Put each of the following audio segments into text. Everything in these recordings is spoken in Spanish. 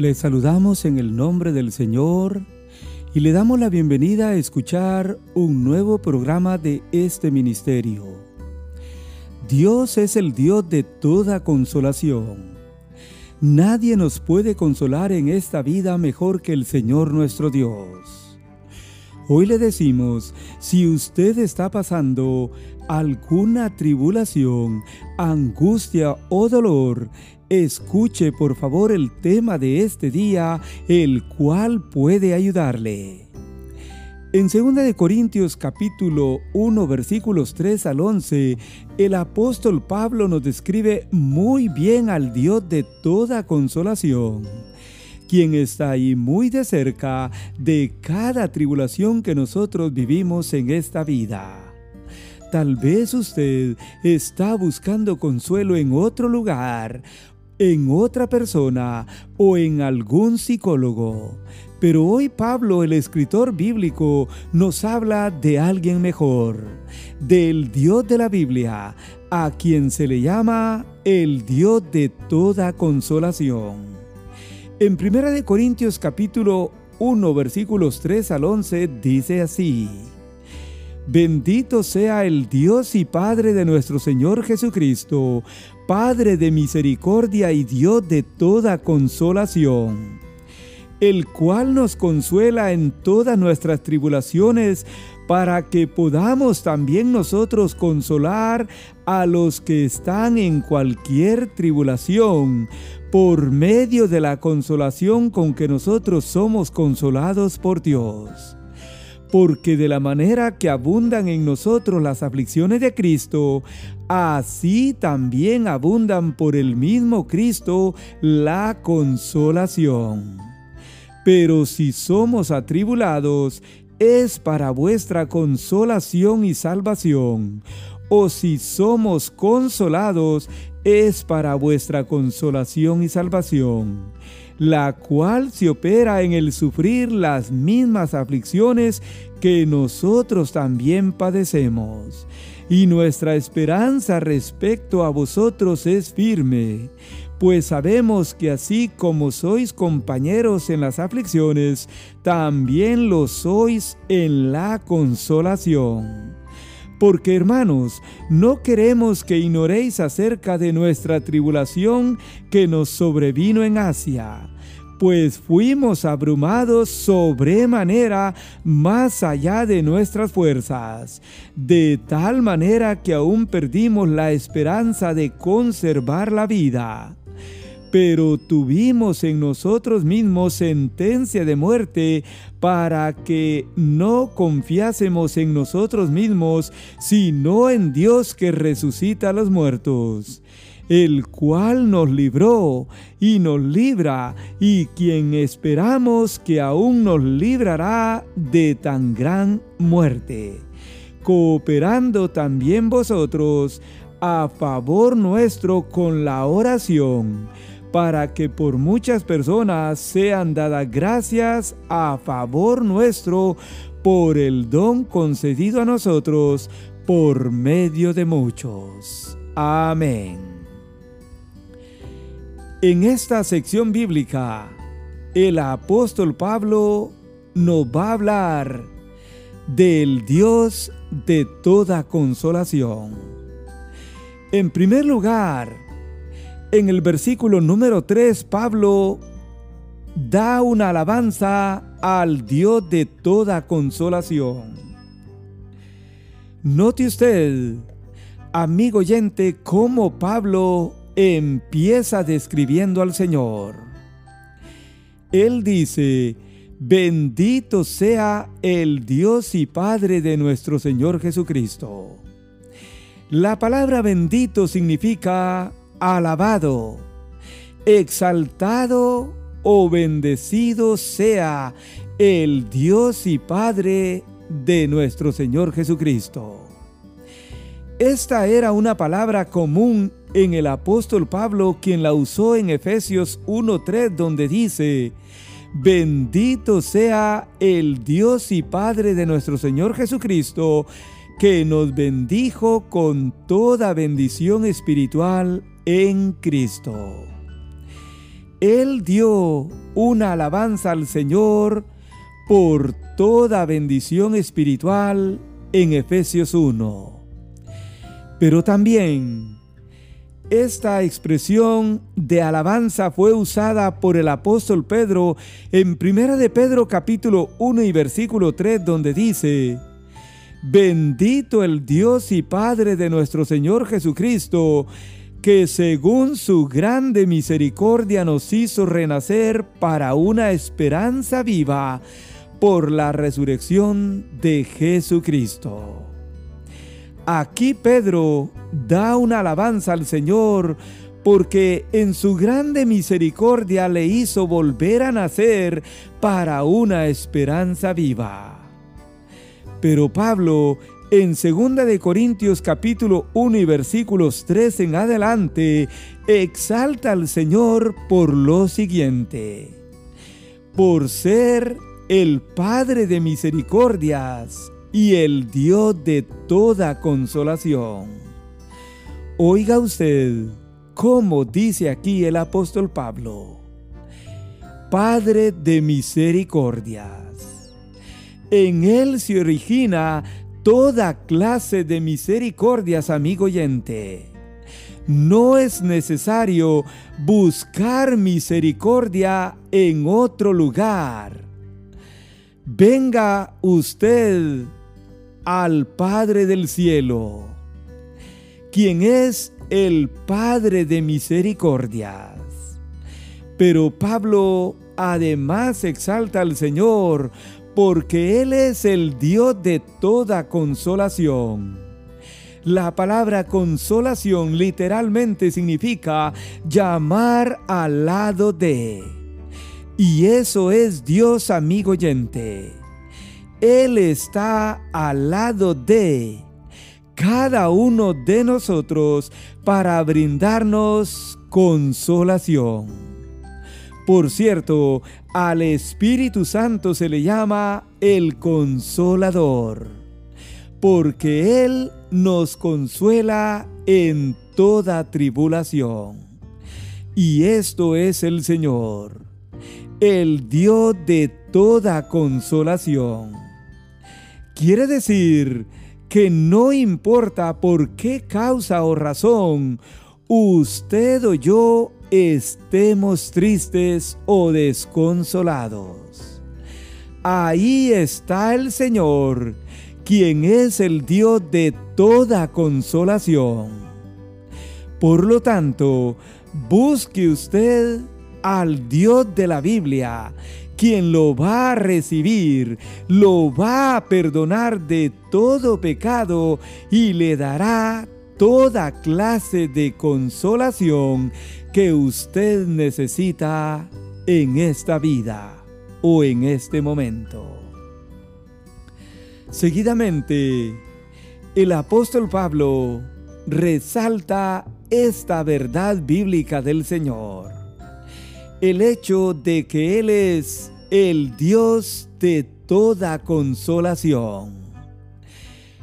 Les saludamos en el nombre del Señor y le damos la bienvenida a escuchar un nuevo programa de este ministerio. Dios es el Dios de toda consolación. Nadie nos puede consolar en esta vida mejor que el Señor nuestro Dios. Hoy le decimos, si usted está pasando alguna tribulación, angustia o dolor, escuche por favor el tema de este día, el cual puede ayudarle. En 2 de Corintios capítulo 1 versículos 3 al 11, el apóstol Pablo nos describe muy bien al Dios de toda consolación, quien está ahí muy de cerca de cada tribulación que nosotros vivimos en esta vida. Tal vez usted está buscando consuelo en otro lugar, en otra persona o en algún psicólogo. Pero hoy Pablo, el escritor bíblico, nos habla de alguien mejor, del Dios de la Biblia, a quien se le llama el Dios de toda consolación. En 1 Corintios capítulo 1 versículos 3 al 11 dice así, Bendito sea el Dios y Padre de nuestro Señor Jesucristo, Padre de misericordia y Dios de toda consolación, el cual nos consuela en todas nuestras tribulaciones, para que podamos también nosotros consolar a los que están en cualquier tribulación, por medio de la consolación con que nosotros somos consolados por Dios porque de la manera que abundan en nosotros las aflicciones de Cristo, así también abundan por el mismo Cristo la consolación. Pero si somos atribulados, es para vuestra consolación y salvación. O si somos consolados, es para vuestra consolación y salvación la cual se opera en el sufrir las mismas aflicciones que nosotros también padecemos. Y nuestra esperanza respecto a vosotros es firme, pues sabemos que así como sois compañeros en las aflicciones, también lo sois en la consolación. Porque hermanos, no queremos que ignoréis acerca de nuestra tribulación que nos sobrevino en Asia, pues fuimos abrumados sobremanera más allá de nuestras fuerzas, de tal manera que aún perdimos la esperanza de conservar la vida pero tuvimos en nosotros mismos sentencia de muerte para que no confiásemos en nosotros mismos, sino en Dios que resucita a los muertos el cual nos libró y nos libra, y quien esperamos que aún nos librará de tan gran muerte, cooperando también vosotros a favor nuestro con la oración para que por muchas personas sean dadas gracias a favor nuestro por el don concedido a nosotros por medio de muchos. Amén. En esta sección bíblica, el apóstol Pablo nos va a hablar del Dios de toda consolación. En primer lugar, en el versículo número 3, Pablo da una alabanza al Dios de toda consolación. Note usted, amigo oyente, cómo Pablo empieza describiendo al Señor. Él dice, bendito sea el Dios y Padre de nuestro Señor Jesucristo. La palabra bendito significa alabado, exaltado o bendecido sea el Dios y Padre de nuestro Señor Jesucristo. Esta era una palabra común en el apóstol Pablo, quien la usó en Efesios 1.3, donde dice, Bendito sea el Dios y Padre de nuestro Señor Jesucristo, que nos bendijo con toda bendición espiritual en Cristo. Él dio una alabanza al Señor por toda bendición espiritual en Efesios 1. Pero también esta expresión de alabanza fue usada por el apóstol Pedro en 1 de Pedro capítulo 1 y versículo 3 donde dice, Bendito el Dios y Padre de nuestro Señor Jesucristo, que según su grande misericordia nos hizo renacer para una esperanza viva por la resurrección de Jesucristo. Aquí Pedro da una alabanza al Señor porque en su grande misericordia le hizo volver a nacer para una esperanza viva. Pero Pablo en 2 de Corintios capítulo 1 y versículos 3 en adelante exalta al Señor por lo siguiente: por ser el Padre de misericordias y el Dios de toda consolación. Oiga usted cómo dice aquí el apóstol Pablo, Padre de misericordias. En él se origina toda clase de misericordias, amigo oyente. No es necesario buscar misericordia en otro lugar venga usted al Padre del cielo, quien es el Padre de misericordias. Pero Pablo además exalta al Señor porque Él es el Dios de toda consolación. La palabra consolación literalmente significa llamar al lado de. Y eso es Dios amigo oyente. Él está al lado de cada uno de nosotros para brindarnos consolación. Por cierto, al Espíritu Santo se le llama el consolador, porque Él nos consuela en toda tribulación. Y esto es el Señor el Dios de toda consolación. Quiere decir que no importa por qué causa o razón usted o yo estemos tristes o desconsolados. Ahí está el Señor, quien es el Dios de toda consolación. Por lo tanto, busque usted al Dios de la Biblia, quien lo va a recibir, lo va a perdonar de todo pecado y le dará toda clase de consolación que usted necesita en esta vida o en este momento. Seguidamente, el apóstol Pablo resalta esta verdad bíblica del Señor el hecho de que Él es el Dios de toda consolación.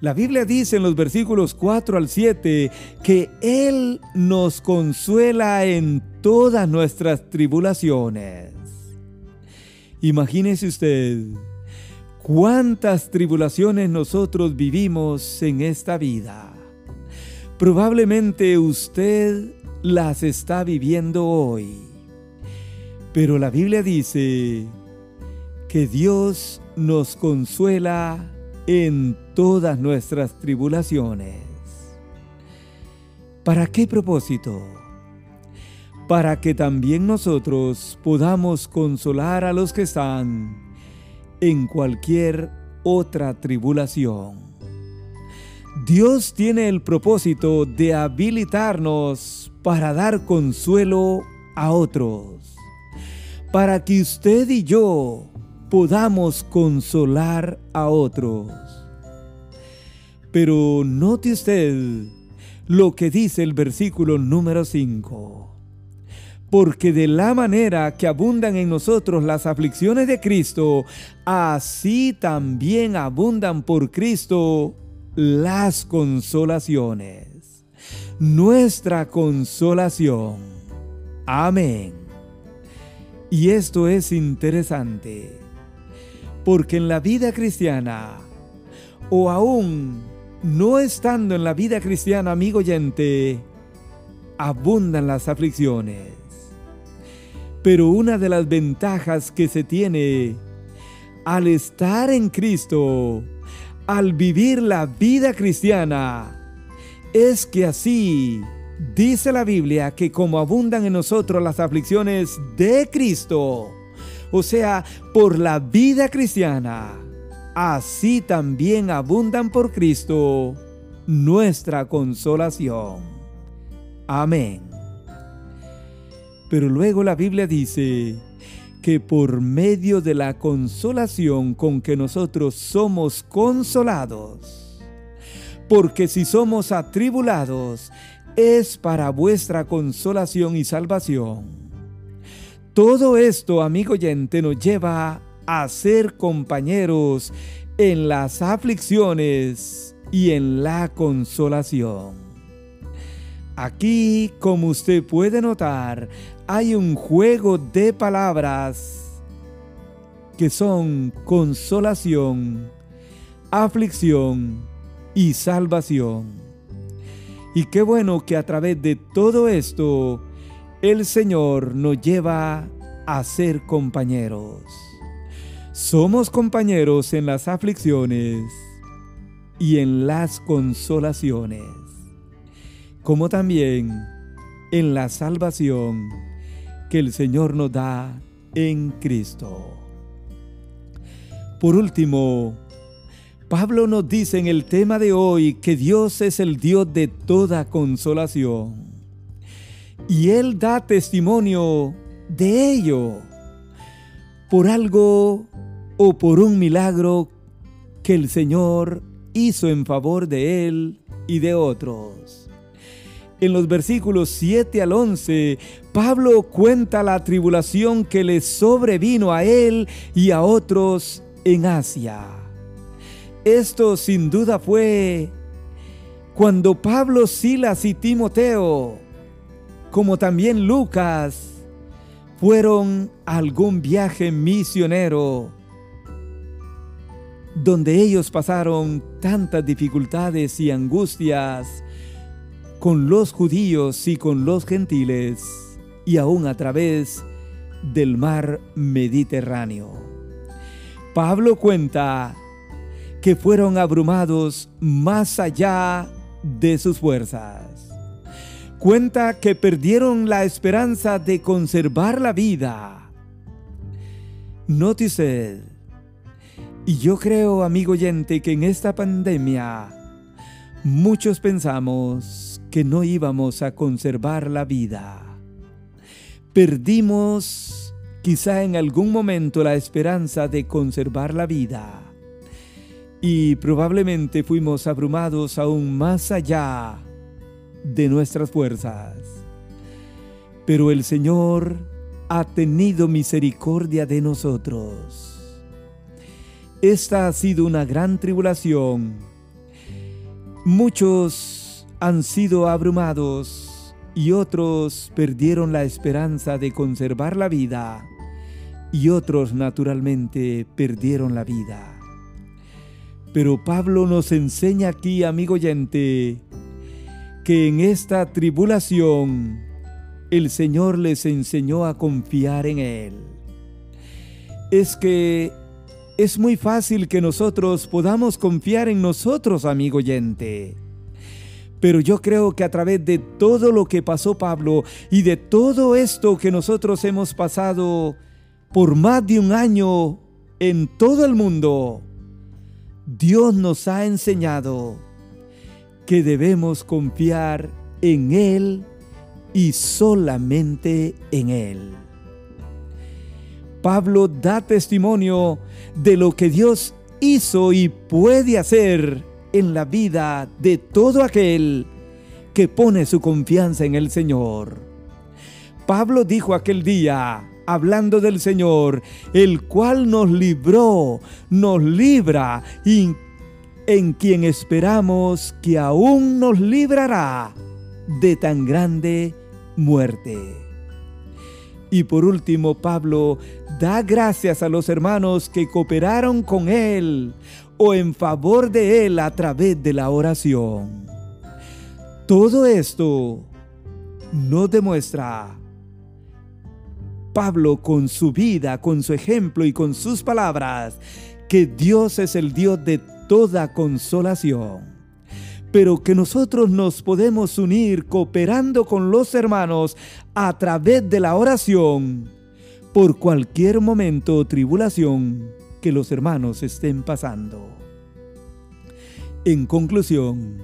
La Biblia dice en los versículos 4 al 7 que Él nos consuela en todas nuestras tribulaciones. Imagínese usted cuántas tribulaciones nosotros vivimos en esta vida. Probablemente usted las está viviendo hoy. Pero la Biblia dice que Dios nos consuela en todas nuestras tribulaciones. ¿Para qué propósito? Para que también nosotros podamos consolar a los que están en cualquier otra tribulación. Dios tiene el propósito de habilitarnos para dar consuelo a otros para que usted y yo podamos consolar a otros. Pero note usted lo que dice el versículo número 5. Porque de la manera que abundan en nosotros las aflicciones de Cristo, así también abundan por Cristo las consolaciones. Nuestra consolación. Amén. Y esto es interesante, porque en la vida cristiana, o aún no estando en la vida cristiana, amigo oyente, abundan las aflicciones. Pero una de las ventajas que se tiene al estar en Cristo, al vivir la vida cristiana, es que así dice la Biblia que como abundan en nosotros las aflicciones de Cristo, o sea, por la vida cristiana, así también abundan por Cristo nuestra consolación. Amén. Pero luego la Biblia dice que por medio de la consolación con que nosotros somos consolados, porque si somos atribulados, es para vuestra consolación y salvación. Todo esto, amigo oyente, nos lleva a ser compañeros en las aflicciones y en la consolación. Aquí, como usted puede notar, hay un juego de palabras que son consolación, aflicción y salvación. Y qué bueno que a través de todo esto el Señor nos lleva a ser compañeros. Somos compañeros en las aflicciones y en las consolaciones, como también en la salvación que el Señor nos da en Cristo. Por último, Pablo nos dice en el tema de hoy que Dios es el Dios de toda consolación. Y Él da testimonio de ello por algo o por un milagro que el Señor hizo en favor de Él y de otros en los versículos 7 al 11, Pablo cuenta la tribulación que le sobrevino a él y a otros en Asia. Esto sin duda fue cuando Pablo, Silas y Timoteo, como también Lucas, fueron a algún viaje misionero donde ellos pasaron tantas dificultades y angustias con los judíos y con los gentiles, y aún a través del mar Mediterráneo. Pablo cuenta que fueron abrumados más allá de sus fuerzas. Cuenta que perdieron la esperanza de conservar la vida. Nótese, y yo creo, amigo oyente, que en esta pandemia muchos pensamos que no íbamos a conservar la vida. Perdimos quizá en algún momento la esperanza de conservar la vida y probablemente fuimos abrumados aún más allá de nuestras fuerzas. Pero el Señor ha tenido misericordia de nosotros. Esta ha sido una gran tribulación. Muchos han sido abrumados y otros perdieron la esperanza de conservar la vida y otros naturalmente perdieron la vida. Pero Pablo nos enseña aquí, amigo oyente, que en esta tribulación el Señor les enseñó a confiar en Él. Es que es muy fácil que nosotros podamos confiar en nosotros, amigo oyente. Pero yo creo que a través de todo lo que pasó Pablo y de todo esto que nosotros hemos pasado por más de un año en todo el mundo, Dios nos ha enseñado que debemos confiar en Él y solamente en Él. Pablo da testimonio de lo que Dios hizo y puede hacer en la vida de todo aquel que pone su confianza en el Señor. Pablo dijo aquel día, hablando del Señor, el cual nos libró, nos libra y en quien esperamos que aún nos librará de tan grande muerte. Y por último, Pablo da gracias a los hermanos que cooperaron con él o en favor de él a través de la oración. Todo esto nos demuestra Pablo con su vida, con su ejemplo y con sus palabras, que Dios es el Dios de toda consolación. Pero que nosotros nos podemos unir cooperando con los hermanos a través de la oración por cualquier momento o tribulación que los hermanos estén pasando. En conclusión,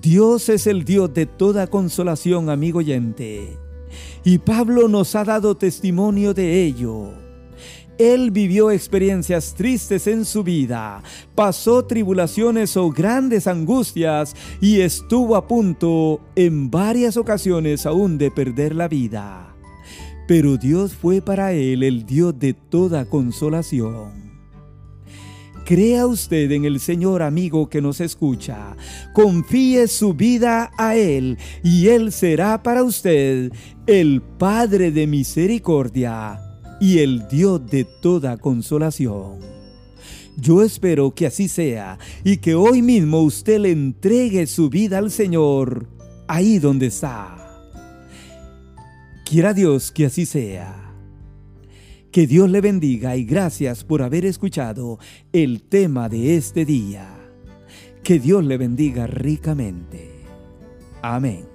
Dios es el Dios de toda consolación, amigo oyente y Pablo nos ha dado testimonio de ello. Él vivió experiencias tristes en su vida, pasó tribulaciones o grandes angustias y estuvo a punto en varias ocasiones aún de perder la vida. Pero Dios fue para él el Dios de toda consolación. Crea usted en el Señor amigo que nos escucha. Confíe su vida a Él y Él será para usted el Padre de misericordia y el Dios de toda consolación. Yo espero que así sea y que hoy mismo usted le entregue su vida al Señor ahí donde está. Quiera Dios que así sea. Que Dios le bendiga y gracias por haber escuchado el tema de este día. Que Dios le bendiga ricamente. Amén.